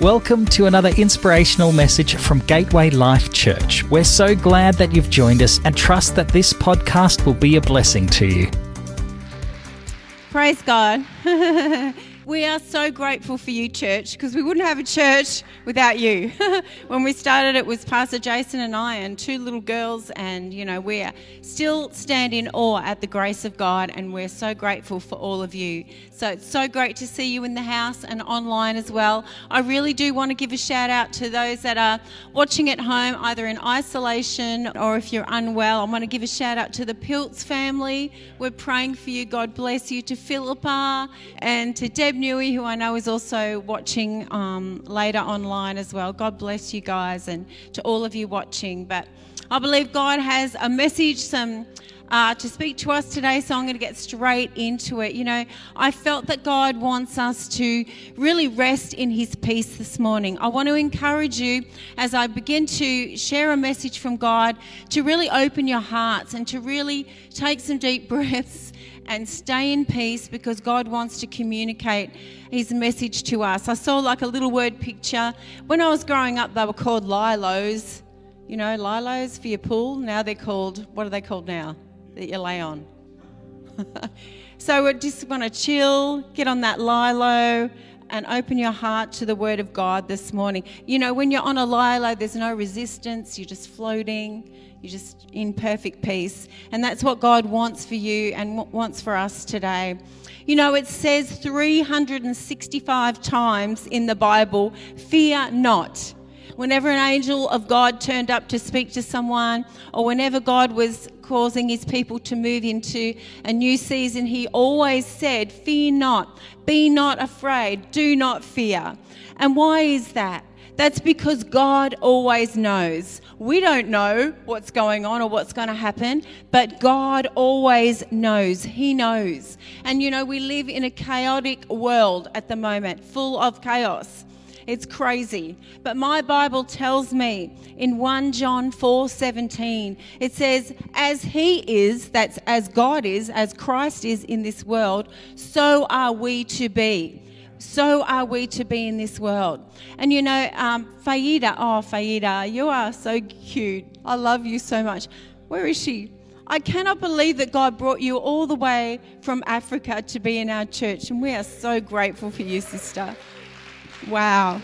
Welcome to another inspirational message from Gateway Life Church. We're so glad that you've joined us and trust that this podcast will be a blessing to you. Praise God. we are so grateful for you, church, because we wouldn't have a church without you. when we started, it was Pastor Jason and I, and two little girls, and you know, we still stand in awe at the grace of God, and we're so grateful for all of you. So it's so great to see you in the house and online as well. I really do want to give a shout out to those that are watching at home, either in isolation or if you're unwell. I want to give a shout out to the Pilts family. We're praying for you. God bless you. To Philippa and to Deb Newey, who I know is also watching um, later online as well. God bless you guys and to all of you watching. But I believe God has a message, some uh, to speak to us today, so I'm going to get straight into it. You know, I felt that God wants us to really rest in His peace this morning. I want to encourage you as I begin to share a message from God to really open your hearts and to really take some deep breaths and stay in peace because God wants to communicate His message to us. I saw like a little word picture. When I was growing up, they were called lilos. You know, lilos for your pool. Now they're called, what are they called now? that you lay on. so we just want to chill, get on that lilo, and open your heart to the Word of God this morning. You know, when you're on a lilo, there's no resistance, you're just floating, you're just in perfect peace. And that's what God wants for you and wants for us today. You know, it says 365 times in the Bible, fear not whenever an angel of God turned up to speak to someone, or whenever God was causing his people to move into a new season, he always said, Fear not, be not afraid, do not fear. And why is that? That's because God always knows. We don't know what's going on or what's going to happen, but God always knows. He knows. And you know, we live in a chaotic world at the moment, full of chaos. It's crazy. But my Bible tells me in 1 John 4 17, it says, As He is, that's as God is, as Christ is in this world, so are we to be. So are we to be in this world. And you know, um, Faida, oh, Faida, you are so cute. I love you so much. Where is she? I cannot believe that God brought you all the way from Africa to be in our church, and we are so grateful for you, sister. Wow.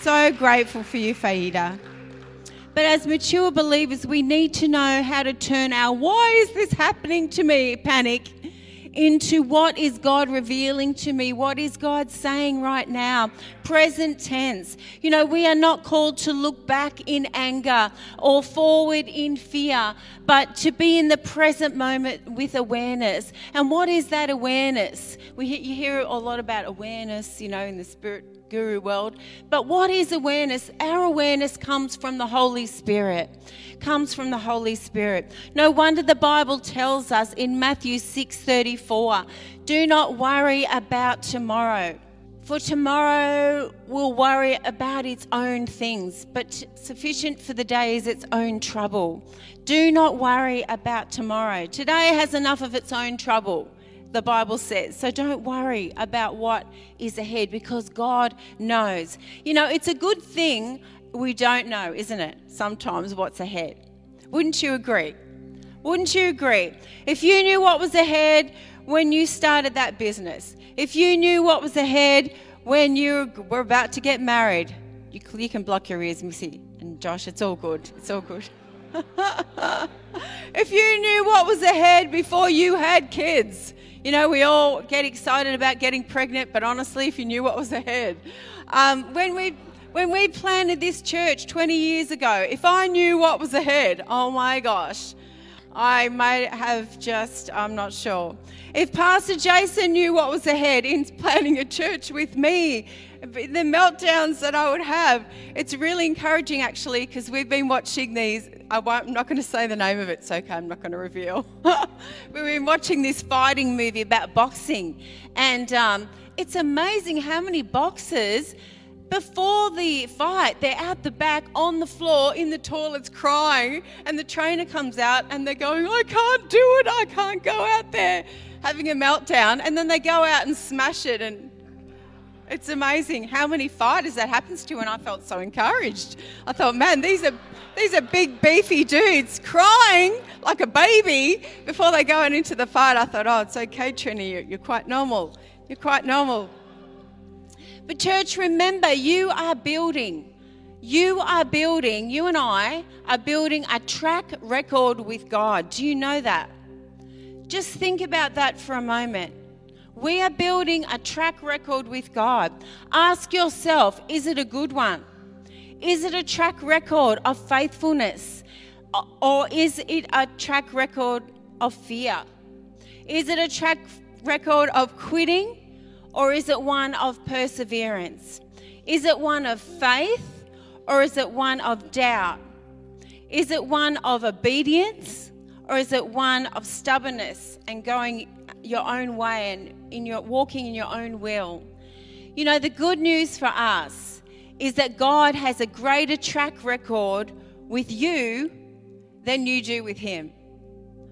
So grateful for you, Faida. But as mature believers, we need to know how to turn our why is this happening to me panic into what is God revealing to me? What is God saying right now? Present tense. You know, we are not called to look back in anger or forward in fear, but to be in the present moment with awareness. And what is that awareness? We you hear a lot about awareness, you know, in the spirit guru world. But what is awareness? Our awareness comes from the Holy Spirit. Comes from the Holy Spirit. No wonder the Bible tells us in Matthew 6:34, "Do not worry about tomorrow." For tomorrow will worry about its own things, but sufficient for the day is its own trouble. Do not worry about tomorrow. Today has enough of its own trouble the Bible says. So don't worry about what is ahead because God knows. You know, it's a good thing we don't know, isn't it? Sometimes what's ahead. Wouldn't you agree? Wouldn't you agree? If you knew what was ahead when you started that business, if you knew what was ahead when you were about to get married, you, you can block your ears, Missy and Josh. It's all good. It's all good. if you knew what was ahead before you had kids, you know, we all get excited about getting pregnant, but honestly, if you knew what was ahead. Um, when we when we planted this church 20 years ago, if I knew what was ahead, oh my gosh, I may have just, I'm not sure. If Pastor Jason knew what was ahead in planning a church with me, the meltdowns that I would have, it's really encouraging actually because we've been watching these. I am not going to say the name of it, it's okay, I'm not going to reveal. We've been watching this fighting movie about boxing, and um, it's amazing how many boxers before the fight, they're out the back on the floor in the toilets crying, and the trainer comes out and they're going, I can't do it, I can't go out there, having a meltdown. And then they go out and smash it. And It's amazing how many fighters that happens to, and I felt so encouraged. I thought, man, these are these are big beefy dudes crying like a baby before they go into the fight. I thought, oh, it's okay, Trini, you're, you're quite normal. You're quite normal. But church, remember, you are building. You are building. You and I are building a track record with God. Do you know that? Just think about that for a moment. We are building a track record with God. Ask yourself is it a good one? Is it a track record of faithfulness? Or is it a track record of fear? Is it a track record of quitting? Or is it one of perseverance? Is it one of faith? Or is it one of doubt? Is it one of obedience? Or is it one of stubbornness and going your own way and in your walking in your own will. You know, the good news for us is that God has a greater track record with you than you do with him.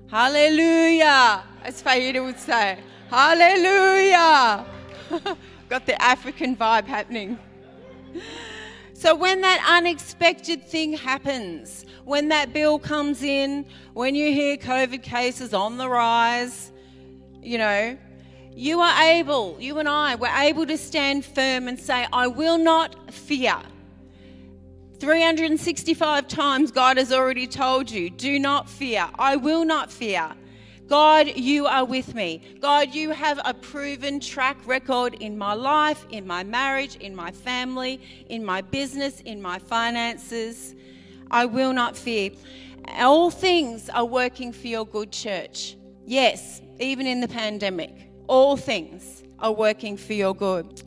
Hallelujah, as Faida would say. Hallelujah. Got the African vibe happening. So, when that unexpected thing happens, when that bill comes in, when you hear COVID cases on the rise, you know, you are able, you and I, were able to stand firm and say, I will not fear. 365 times God has already told you, do not fear. I will not fear. God, you are with me. God, you have a proven track record in my life, in my marriage, in my family, in my business, in my finances. I will not fear. All things are working for your good church. Yes, even in the pandemic. All things are working for your good.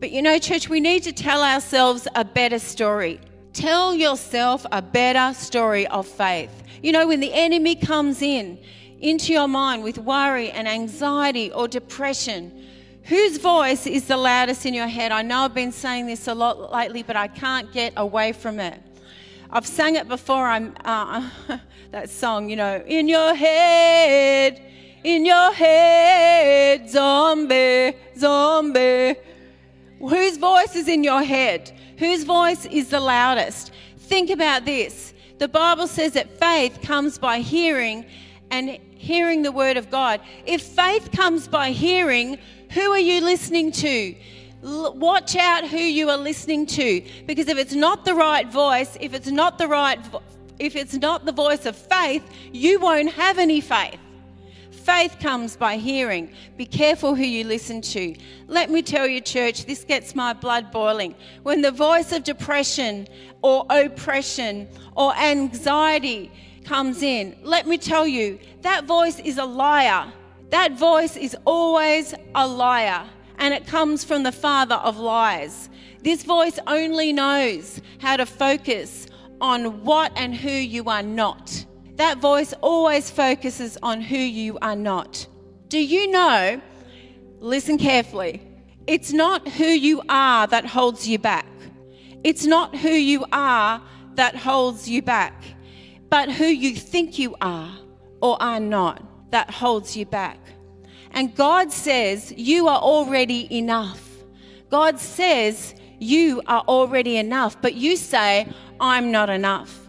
But you know, church, we need to tell ourselves a better story. Tell yourself a better story of faith. You know, when the enemy comes in into your mind with worry and anxiety or depression, whose voice is the loudest in your head? I know I've been saying this a lot lately, but I can't get away from it. I've sang it before. I'm uh, that song, you know, in your head in your head, zombie, zombie. Whose voice is in your head? Whose voice is the loudest? Think about this. The Bible says that faith comes by hearing and hearing the word of God. If faith comes by hearing, who are you listening to? watch out who you are listening to because if it's not the right voice, if it's not the right if it's not the voice of faith, you won't have any faith. Faith comes by hearing. Be careful who you listen to. Let me tell you, church, this gets my blood boiling. When the voice of depression or oppression or anxiety comes in, let me tell you, that voice is a liar. That voice is always a liar, and it comes from the father of lies. This voice only knows how to focus on what and who you are not that voice always focuses on who you are not. Do you know? Listen carefully. It's not who you are that holds you back. It's not who you are that holds you back, but who you think you are or are not that holds you back. And God says you are already enough. God says you are already enough, but you say, I'm not enough.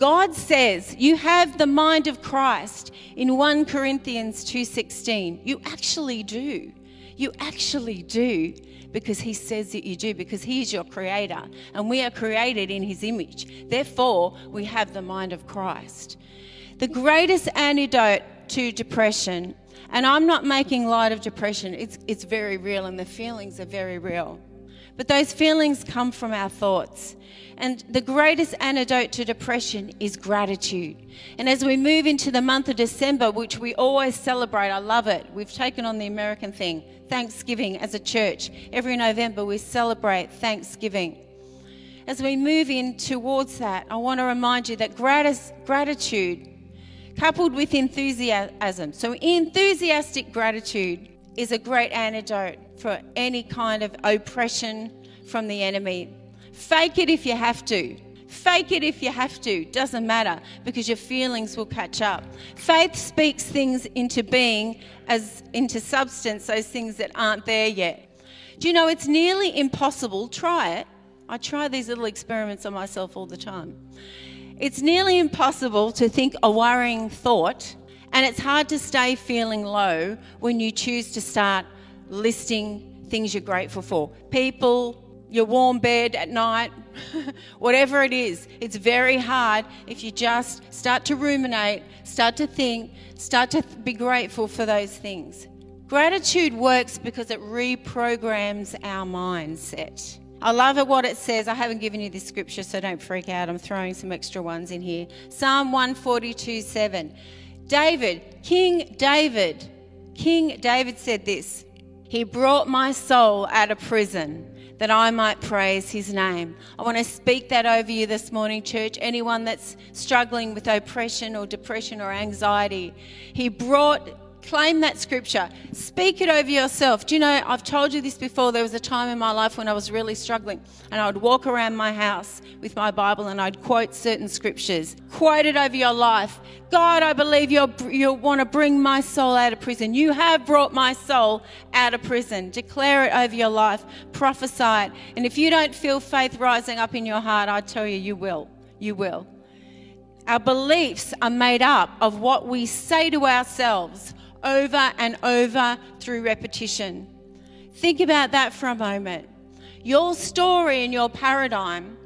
God says you have the mind of Christ in 1 Corinthians 2:16. You actually do. You actually do because he says that you do because he is your creator and we are created in his image. Therefore, we have the mind of Christ. The greatest antidote to depression, and I'm not making light of depression, it's, it's very real and the feelings are very real. But those feelings come from our thoughts. And the greatest antidote to depression is gratitude. And as we move into the month of December, which we always celebrate, I love it. We've taken on the American thing, Thanksgiving as a church. Every November we celebrate Thanksgiving. As we move in towards that, I want to remind you that gratis, gratitude coupled with enthusiasm. So, enthusiastic gratitude is a great antidote for any kind of oppression from the enemy. Fake it if you have to. Fake it if you have to. Doesn't matter because your feelings will catch up. Faith speaks things into being as into substance, those things that aren't there yet. Do you know it's nearly impossible? Try it. I try these little experiments on myself all the time. It's nearly impossible to think a worrying thought, and it's hard to stay feeling low when you choose to start listing things you're grateful for. People, your warm bed at night, whatever it is, it's very hard if you just start to ruminate, start to think, start to be grateful for those things. Gratitude works because it reprograms our mindset. I love it what it says. I haven't given you this scripture, so don't freak out. I'm throwing some extra ones in here. Psalm 142 7. David, King David, King David said this He brought my soul out of prison that I might praise his name. I want to speak that over you this morning, church. Anyone that's struggling with oppression or depression or anxiety, he brought Claim that scripture. Speak it over yourself. Do you know, I've told you this before. There was a time in my life when I was really struggling, and I would walk around my house with my Bible and I'd quote certain scriptures. Quote it over your life. God, I believe you you want to bring my soul out of prison. You have brought my soul out of prison. Declare it over your life. Prophesy it. And if you don't feel faith rising up in your heart, I tell you, you will. You will. Our beliefs are made up of what we say to ourselves over and over through repetition. Think about that for a moment. Your story and your paradigm,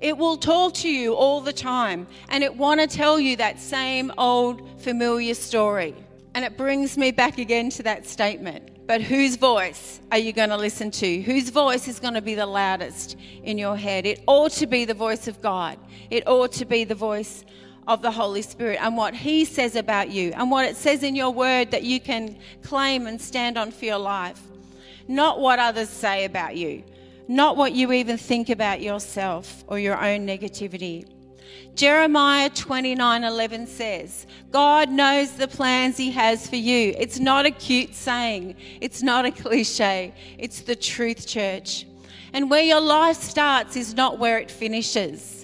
it will talk to you all the time and it want to tell you that same old familiar story. And it brings me back again to that statement. But whose voice are you going to listen to? Whose voice is going to be the loudest in your head? It ought to be the voice of God. It ought to be the voice of the Holy Spirit and what He says about you and what it says in your word that you can claim and stand on for your life. Not what others say about you, not what you even think about yourself or your own negativity. Jeremiah 29:11 says, God knows the plans he has for you. It's not a cute saying. It's not a cliche. It's the truth, church. And where your life starts is not where it finishes.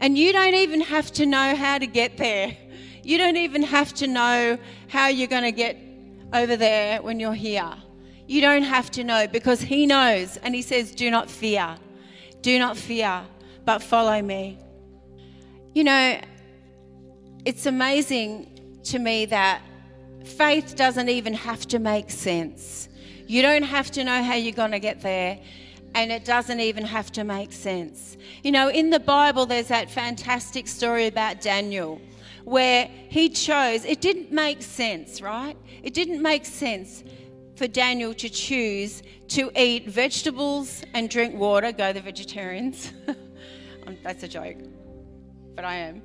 And you don't even have to know how to get there. You don't even have to know how you're going to get over there when you're here. You don't have to know because He knows. And He says, Do not fear. Do not fear, but follow me. You know, it's amazing to me that faith doesn't even have to make sense. You don't have to know how you're going to get there and it doesn't even have to make sense. You know, in the Bible, there's that fantastic story about Daniel where he chose, it didn't make sense, right? It didn't make sense for Daniel to choose to eat vegetables and drink water. Go the vegetarians. Um, that's a joke, but I am.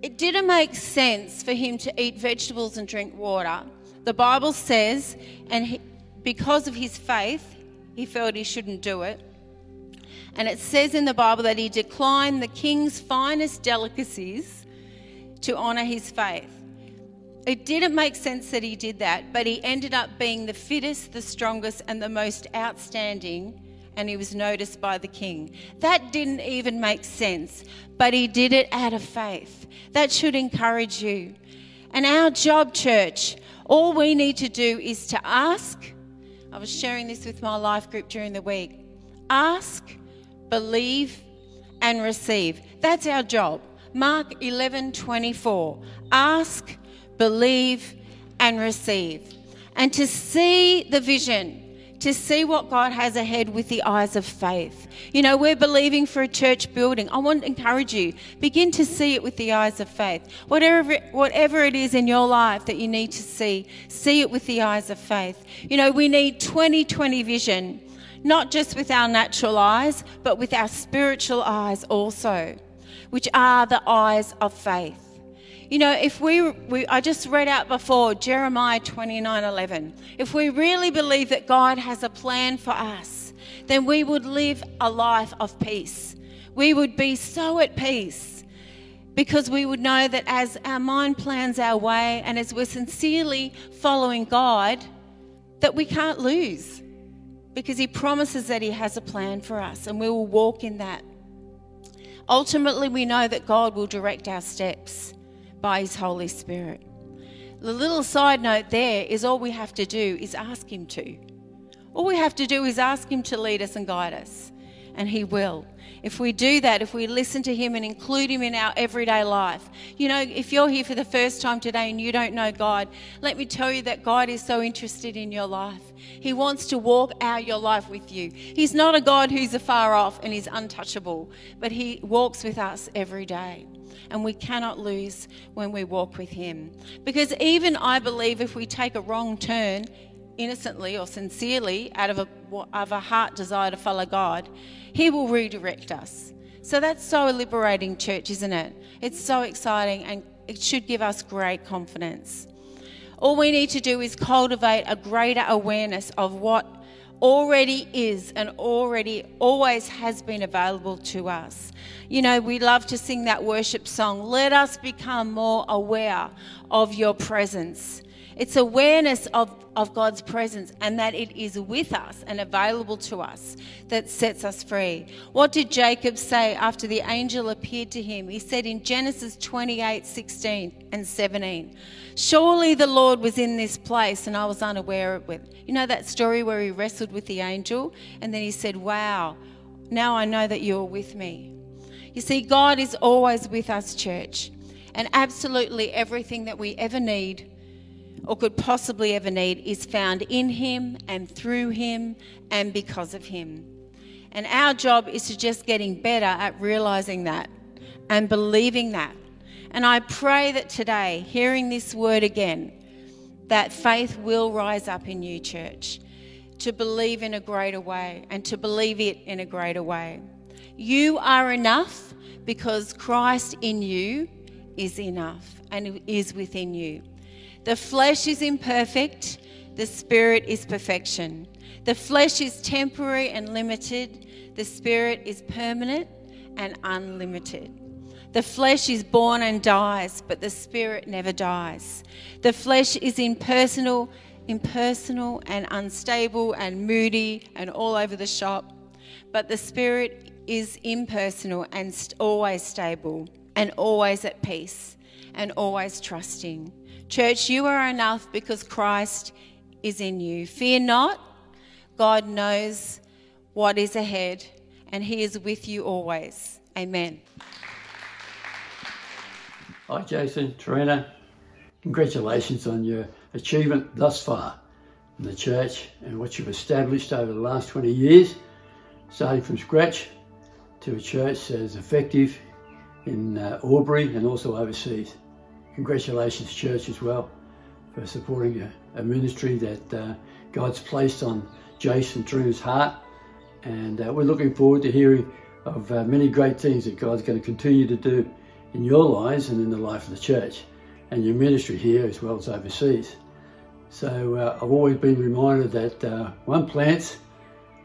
It didn't make sense for him to eat vegetables and drink water. The Bible says, and he, because of his faith, he felt he shouldn't do it. And it says in the Bible that he declined the king's finest delicacies to honour his faith. It didn't make sense that he did that, but he ended up being the fittest, the strongest, and the most outstanding, and he was noticed by the king. That didn't even make sense, but he did it out of faith. That should encourage you. And our job, church, all we need to do is to ask I was sharing this with my life group during the week. Ask, believe, and receive. That's our job. Mark 11 24. Ask, believe, and receive. And to see the vision to see what God has ahead with the eyes of faith. You know, we're believing for a church building. I want to encourage you, begin to see it with the eyes of faith. Whatever, whatever it is in your life that you need to see, see it with the eyes of faith. You know, we need 2020 vision, not just with our natural eyes, but with our spiritual eyes also, which are the eyes of faith. You know, if we, we, I just read out before Jeremiah 29 11. If we really believe that God has a plan for us, then we would live a life of peace. We would be so at peace because we would know that as our mind plans our way and as we're sincerely following God, that we can't lose because He promises that He has a plan for us and we will walk in that. Ultimately, we know that God will direct our steps by His Holy Spirit. The little side note there is all we have to do is ask Him to. All we have to do is ask Him to lead us and guide us, and He will. If we do that, if we listen to Him and include Him in our everyday life, you know, if you're here for the first time today and you don't know God, let me tell you that God is so interested in your life. He wants to walk out your life with you. He's not a God who's afar off and is untouchable, but He walks with us every day. And we cannot lose when we walk with Him. Because even I believe if we take a wrong turn, innocently or sincerely, out of a, of a heart desire to follow God, He will redirect us. So that's so liberating, church, isn't it? It's so exciting and it should give us great confidence. All we need to do is cultivate a greater awareness of what already is and already always has been available to us. You know, we love to sing that worship song, Let us become more aware of your presence. It's awareness of, of God's presence and that it is with us and available to us that sets us free. What did Jacob say after the angel appeared to him? He said in Genesis 28 16 and 17, Surely the Lord was in this place and I was unaware of it. You know that story where he wrestled with the angel and then he said, Wow, now I know that you're with me. You see, God is always with us, church, and absolutely everything that we ever need or could possibly ever need is found in Him and through Him and because of Him. And our job is to just getting better at realizing that and believing that. And I pray that today, hearing this word again, that faith will rise up in you, church, to believe in a greater way and to believe it in a greater way. You are enough because Christ in you is enough and is within you. The flesh is imperfect, the spirit is perfection. The flesh is temporary and limited, the spirit is permanent and unlimited. The flesh is born and dies, but the spirit never dies. The flesh is impersonal, impersonal and unstable and moody and all over the shop, but the spirit is impersonal and always stable and always at peace and always trusting. Church, you are enough because Christ is in you. Fear not, God knows what is ahead, and He is with you always. Amen. Hi, Jason, Trina. Congratulations on your achievement thus far in the church and what you've established over the last 20 years, starting from scratch to a church that is effective in uh, Albury and also overseas congratulations, church, as well, for supporting a, a ministry that uh, God's placed on Jason Trina's heart. And uh, we're looking forward to hearing of uh, many great things that God's going to continue to do in your lives and in the life of the church and your ministry here as well as overseas. So uh, I've always been reminded that uh, one plants,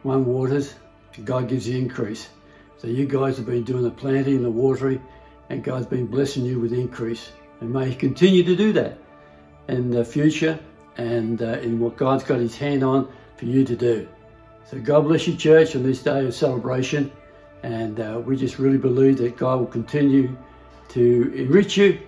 one waters, God gives the increase. So you guys have been doing the planting and the watering, and God's been blessing you with increase. And may He continue to do that in the future and uh, in what God's got His hand on for you to do. So God bless you, church, on this day of celebration. And uh, we just really believe that God will continue to enrich you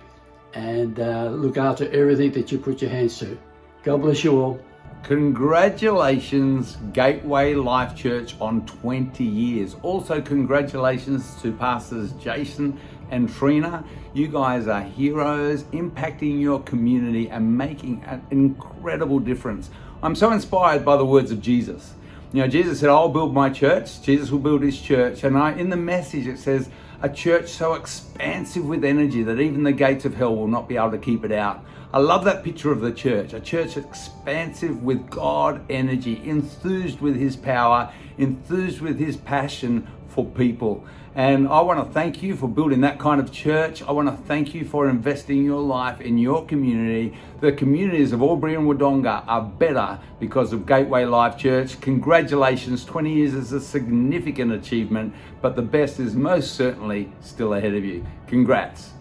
and uh, look after everything that you put your hands to. God bless you all. Congratulations, Gateway Life Church, on 20 years. Also, congratulations to Pastors Jason and Trina. You guys are heroes, impacting your community and making an incredible difference. I'm so inspired by the words of Jesus. You know, Jesus said, I'll build my church. Jesus will build his church. And I, in the message, it says, a church so expansive with energy that even the gates of hell will not be able to keep it out. I love that picture of the church, a church expansive with God energy, enthused with his power, enthused with his passion for people. And I want to thank you for building that kind of church. I want to thank you for investing your life in your community. The communities of Albury and Wodonga are better because of Gateway Life Church. Congratulations, 20 years is a significant achievement, but the best is most certainly still ahead of you. Congrats.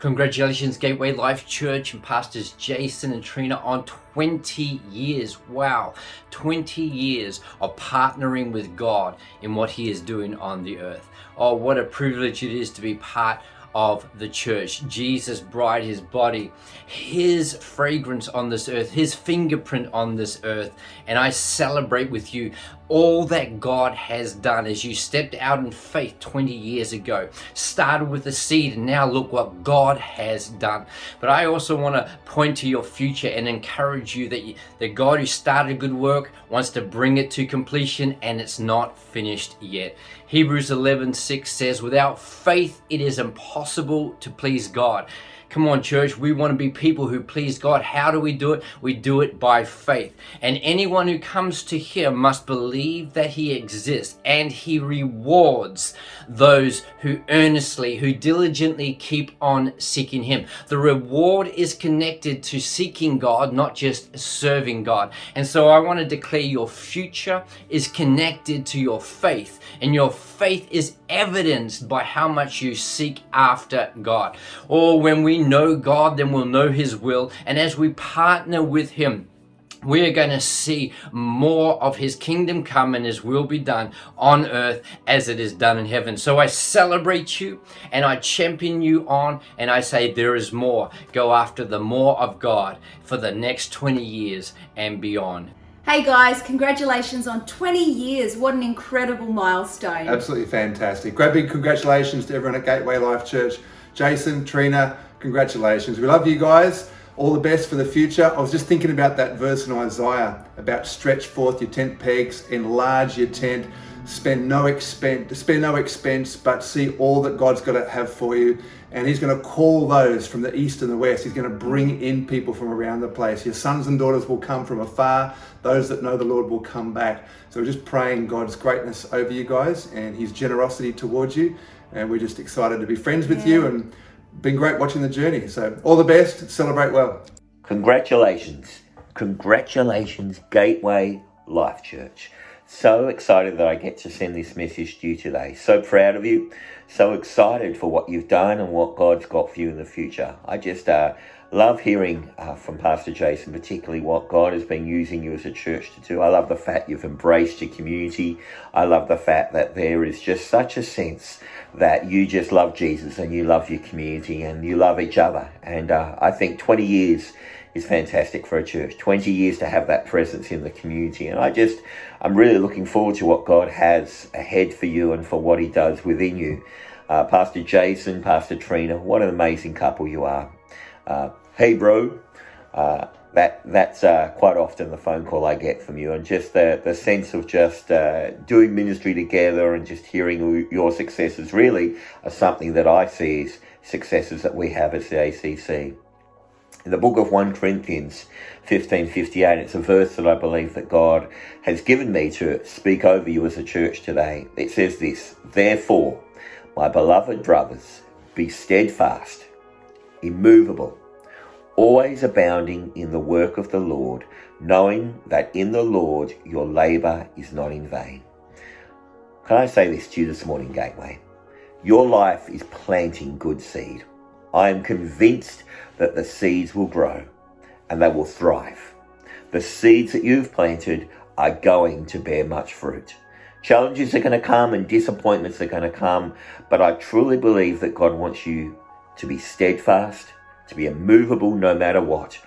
Congratulations, Gateway Life Church and Pastors Jason and Trina on 20 years. Wow, 20 years of partnering with God in what He is doing on the earth. Oh, what a privilege it is to be part of the church. Jesus' bride, his body, his fragrance on this earth, his fingerprint on this earth. And I celebrate with you all that God has done as you stepped out in faith 20 years ago. Started with a seed, and now look what God has done. But I also want to point to your future and encourage you that, you, that God who started a good work wants to bring it to completion, and it's not finished yet. Hebrews 11 6 says, Without faith, it is impossible to please God. Come on, church. We want to be people who please God. How do we do it? We do it by faith. And anyone who comes to Him must believe that He exists and He rewards those who earnestly, who diligently keep on seeking Him. The reward is connected to seeking God, not just serving God. And so I want to declare your future is connected to your faith, and your faith is evidenced by how much you seek after God. Or when we know God, then we'll know His will. And as we partner with Him, we are going to see more of his kingdom come and his will be done on earth as it is done in heaven. So I celebrate you and I champion you on and I say there is more. Go after the more of God for the next 20 years and beyond. Hey guys, congratulations on 20 years. What an incredible milestone. Absolutely fantastic. Great big congratulations to everyone at Gateway Life Church. Jason, Trina, congratulations. We love you guys. All the best for the future. I was just thinking about that verse in Isaiah about stretch forth your tent pegs, enlarge your tent, spend no expense, spend no expense, but see all that God's got to have for you. And He's going to call those from the east and the west. He's going to bring in people from around the place. Your sons and daughters will come from afar. Those that know the Lord will come back. So we're just praying God's greatness over you guys and His generosity towards you. And we're just excited to be friends with Yeah. you and been great watching the journey. So all the best. Celebrate well. Congratulations. Congratulations, Gateway Life Church. So excited that I get to send this message to you today. So proud of you. So excited for what you've done and what God's got for you in the future. I just uh, love hearing uh, from Pastor Jason, particularly what God has been using you as a church to do. I love the fact you've embraced your community. I love the fact that there is just such a sense that you just love Jesus and you love your community and you love each other. And uh, I think 20 years is fantastic for a church. 20 years to have that presence in the community. And I just, I'm really looking forward to what God has ahead for you and for what He does within you. Uh, Pastor Jason, Pastor Trina, what an amazing couple you are. Uh, hey, bro. Uh, that that's uh, quite often the phone call I get from you, and just the the sense of just uh, doing ministry together and just hearing your successes really are something that I see as successes that we have as the ACC in the book of 1 Corinthians 15:58 it's a verse that I believe that God has given me to speak over you as a church today it says this therefore my beloved brothers be steadfast immovable always abounding in the work of the Lord knowing that in the Lord your labor is not in vain can I say this to you this morning gateway your life is planting good seed I am convinced that the seeds will grow and they will thrive. The seeds that you've planted are going to bear much fruit. Challenges are going to come and disappointments are going to come, but I truly believe that God wants you to be steadfast, to be immovable no matter what.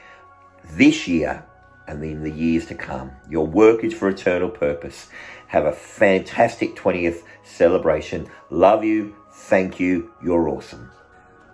This year and in the years to come, your work is for eternal purpose. Have a fantastic 20th celebration. Love you. Thank you. You're awesome.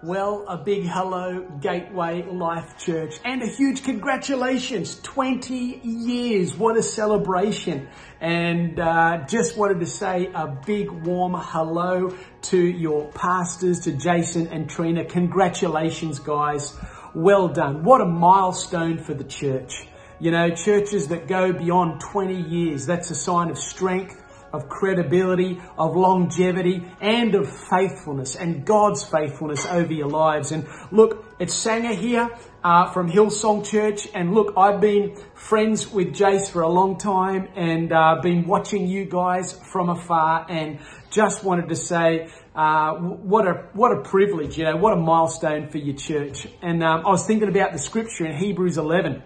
Well, a big hello, Gateway Life Church, and a huge congratulations. 20 years. What a celebration. And uh, just wanted to say a big warm hello to your pastors, to Jason and Trina. Congratulations, guys. Well done. What a milestone for the church. You know, churches that go beyond 20 years, that's a sign of strength of credibility, of longevity, and of faithfulness, and God's faithfulness over your lives. And look, it's Sanger here uh, from Hillsong Church, and look, I've been friends with Jace for a long time, and uh, been watching you guys from afar, and just wanted to say. Uh, what a what a privilege, you know, what a milestone for your church. And um, I was thinking about the scripture in Hebrews 11,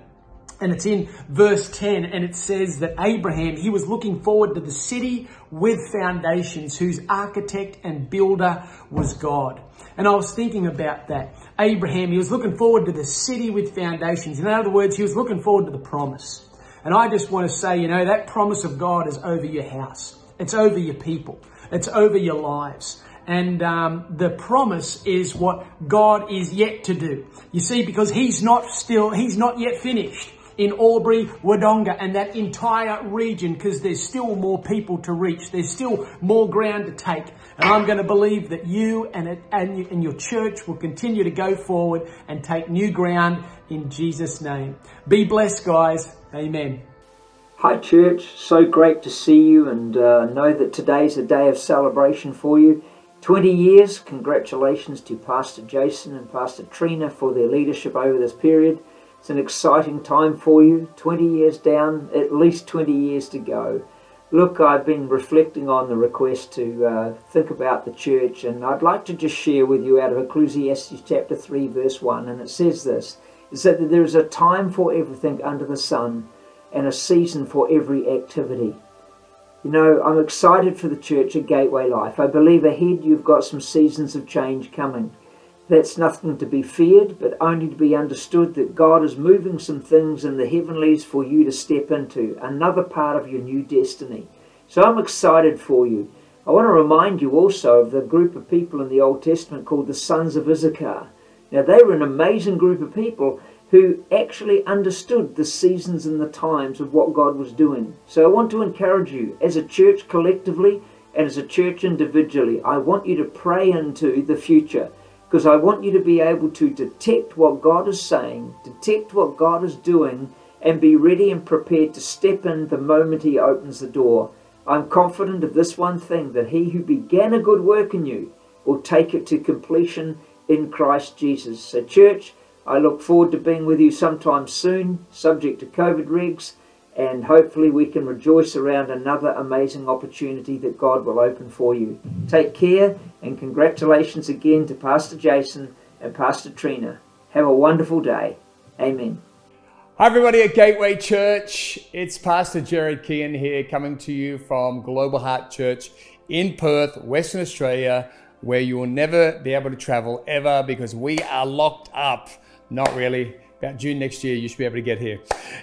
And it's in verse 10, and it says that Abraham, he was looking forward to the city with foundations, whose architect and builder was God. And I was thinking about that. Abraham, he was looking forward to the city with foundations. In other words, he was looking forward to the promise. And I just want to say, you know, that promise of God is over your house. It's over your people. It's over your lives. And um, the promise is what God is yet to do. You see, because He's not still, He's not yet finished in Albury, Wodonga, and that entire region because there's still more people to reach. There's still more ground to take. And I'm going to believe that you and, it, and, and your church will continue to go forward and take new ground in Jesus' name. Be blessed, guys. Amen. Hi, church. So great to see you and uh, know that today's a day of celebration for you. 20 years, congratulations to Pastor Jason and Pastor Trina for their leadership over this period. It's an exciting time for you. 20 years down, at least 20 years to go. Look, I've been reflecting on the request to uh, think about the church, and I'd like to just share with you out of Ecclesiastes chapter 3, verse 1, and it says this is that there is a time for everything under the sun and a season for every activity. You know, I'm excited for the church at Gateway Life. I believe ahead you've got some seasons of change coming. That's nothing to be feared, but only to be understood that God is moving some things in the heavenlies for you to step into, another part of your new destiny. So I'm excited for you. I want to remind you also of the group of people in the Old Testament called the sons of Issachar. Now, they were an amazing group of people who actually understood the seasons and the times of what God was doing. So I want to encourage you, as a church collectively and as a church individually, I want you to pray into the future because I want you to be able to detect what God is saying, detect what God is doing, and be ready and prepared to step in the moment He opens the door. I'm confident of this one thing that He who began a good work in you will take it to completion in Christ Jesus. So, church, I look forward to being with you sometime soon, subject to COVID regs, and hopefully we can rejoice around another amazing opportunity that God will open for you. Take care, and congratulations again to Pastor Jason and Pastor Trina. Have a wonderful day. Amen. Hi, everybody at Gateway Church. It's Pastor Jared Kean here, coming to you from Global Heart Church in Perth, Western Australia, where you will never be able to travel ever because we are locked up. Not really. About June next year, you should be able to get here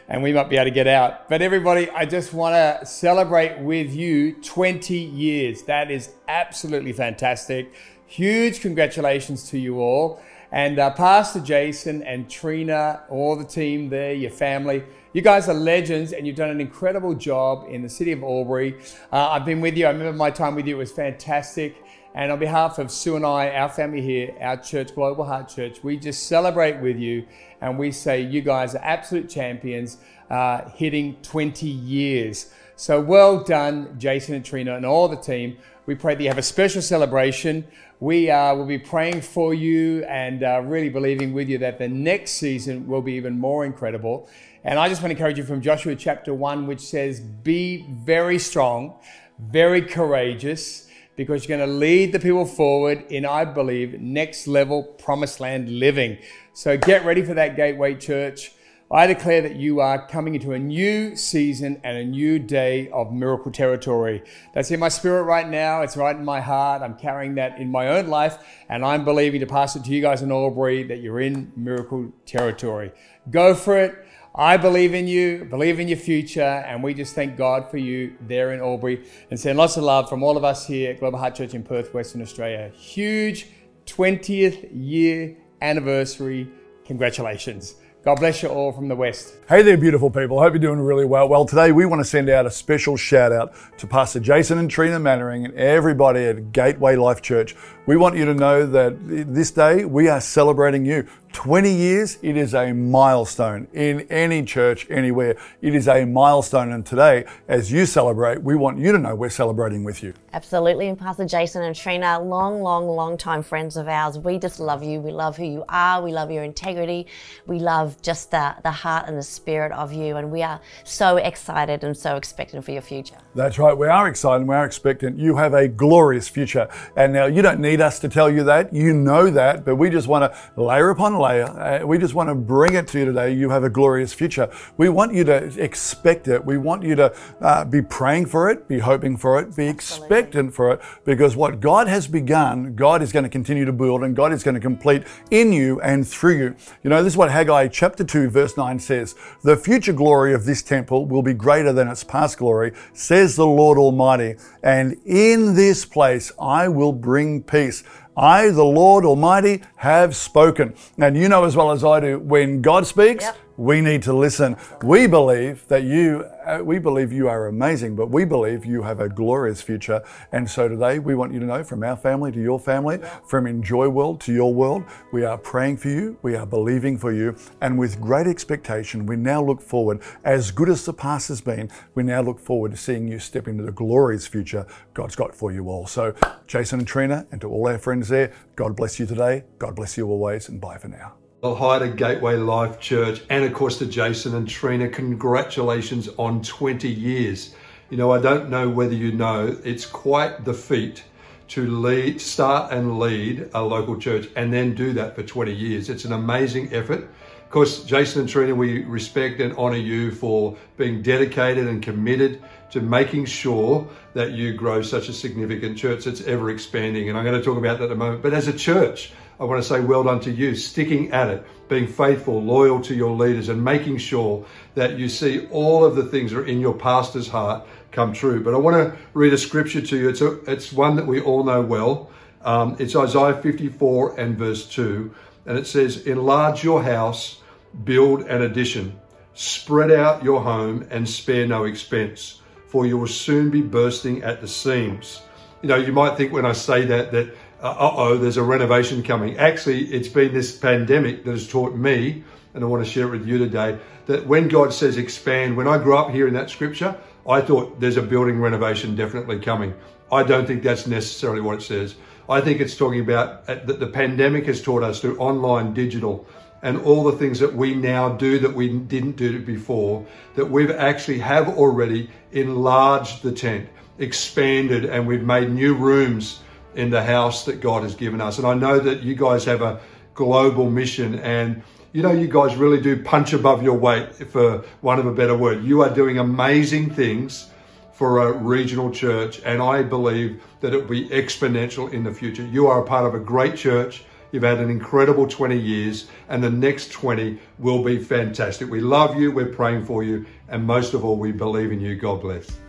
and we might be able to get out. But everybody, I just want to celebrate with you 20 years. That is absolutely fantastic. Huge congratulations to you all. And uh, Pastor Jason and Trina, all the team there, your family, you guys are legends and you've done an incredible job in the city of Albury. Uh, I've been with you. I remember my time with you. It was fantastic. And on behalf of Sue and I, our family here, our church, Global Heart Church, we just celebrate with you and we say you guys are absolute champions, uh, hitting 20 years. So well done, Jason and Trina and all the team. We pray that you have a special celebration. We uh, will be praying for you and uh, really believing with you that the next season will be even more incredible. And I just want to encourage you from Joshua chapter 1, which says, Be very strong, very courageous because you're going to lead the people forward in, I believe, next level promised land living. So get ready for that Gateway Church. I declare that you are coming into a new season and a new day of miracle territory. That's in my spirit right now. It's right in my heart. I'm carrying that in my own life, and I'm believing to pass it to you guys in Albury that you're in miracle territory. Go for it. I believe in you, believe in your future, and we just thank God for you there in Albury and send lots of love from all of us here at Global Heart Church in Perth, Western Australia. Huge 20th year anniversary. Congratulations. God bless you all from the West. Hey there, beautiful people. Hope you're doing really well. Well, today we want to send out a special shout out to Pastor Jason and Trina Mannering and everybody at Gateway Life Church. We want you to know that this day we are celebrating you. 20 years, it is a milestone in any church, anywhere. It is a milestone. And today, as you celebrate, we want you to know we're celebrating with you. Absolutely. And Pastor Jason and Trina, long, long, long time friends of ours. We just love you. We love who you are. We love your integrity. We love just the, the heart and the spirit of you. And we are so excited and so expectant for your future. That's right. We are excited. We are expectant. You have a glorious future. And now you don't need us to tell you that. You know that. But we just want to layer upon layer. Uh, we just want to bring it to you today. You have a glorious future. We want you to expect it. We want you to uh, be praying for it, be hoping for it, be expectant for it, because what God has begun, God is going to continue to build and God is going to complete in you and through you. You know, this is what Haggai chapter 2, verse 9 says The future glory of this temple will be greater than its past glory, says the Lord Almighty. And in this place I will bring peace. I, the Lord Almighty, have spoken. And you know as well as I do, when God speaks, yep we need to listen. We believe that you, uh, we believe you are amazing, but we believe you have a glorious future. And so today we want you to know from our family to your family, from Enjoy World to your world, we are praying for you, we are believing for you, and with great expectation, we now look forward, as good as the past has been, we now look forward to seeing you step into the glorious future God's got for you all. So, Jason and Trina, and to all our friends there, God bless you today, God bless you always, and bye for now. Hi to Gateway Life Church and of course to Jason and Trina. Congratulations on 20 years. You know, I don't know whether you know, it's quite the feat to lead, start and lead a local church and then do that for 20 years. It's an amazing effort. Of course, Jason and Trina, we respect and honor you for being dedicated and committed to making sure that you grow such a significant church that's ever expanding. And I'm going to talk about that in a moment. But as a church, I want to say well done to you, sticking at it, being faithful, loyal to your leaders, and making sure that you see all of the things that are in your pastor's heart come true. But I want to read a scripture to you. It's, a, it's one that we all know well. Um, it's Isaiah 54 and verse 2. And it says, Enlarge your house, build an addition, spread out your home, and spare no expense, for you will soon be bursting at the seams. You know, you might think when I say that, that uh oh, there's a renovation coming. Actually, it's been this pandemic that has taught me, and I want to share it with you today, that when God says expand, when I grew up here in that scripture, I thought there's a building renovation definitely coming. I don't think that's necessarily what it says. I think it's talking about uh, that the pandemic has taught us through online, digital, and all the things that we now do that we didn't do before, that we've actually have already enlarged the tent, expanded, and we've made new rooms in the house that God has given us. And I know that you guys have a global mission and you know, you guys really do punch above your weight, for one of a better word. You are doing amazing things for a regional church, and I believe that it will be exponential in the future. You are a part of a great church. You've had an incredible 20 years, and the next 20 will be fantastic. We love you, we're praying for you, and most of all, we believe in you. God bless.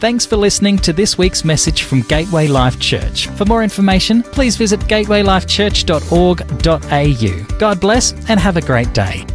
Thanks for listening to this week's message from Gateway Life Church. For more information, please visit gatewaylifechurch.org.au. God bless and have a great day.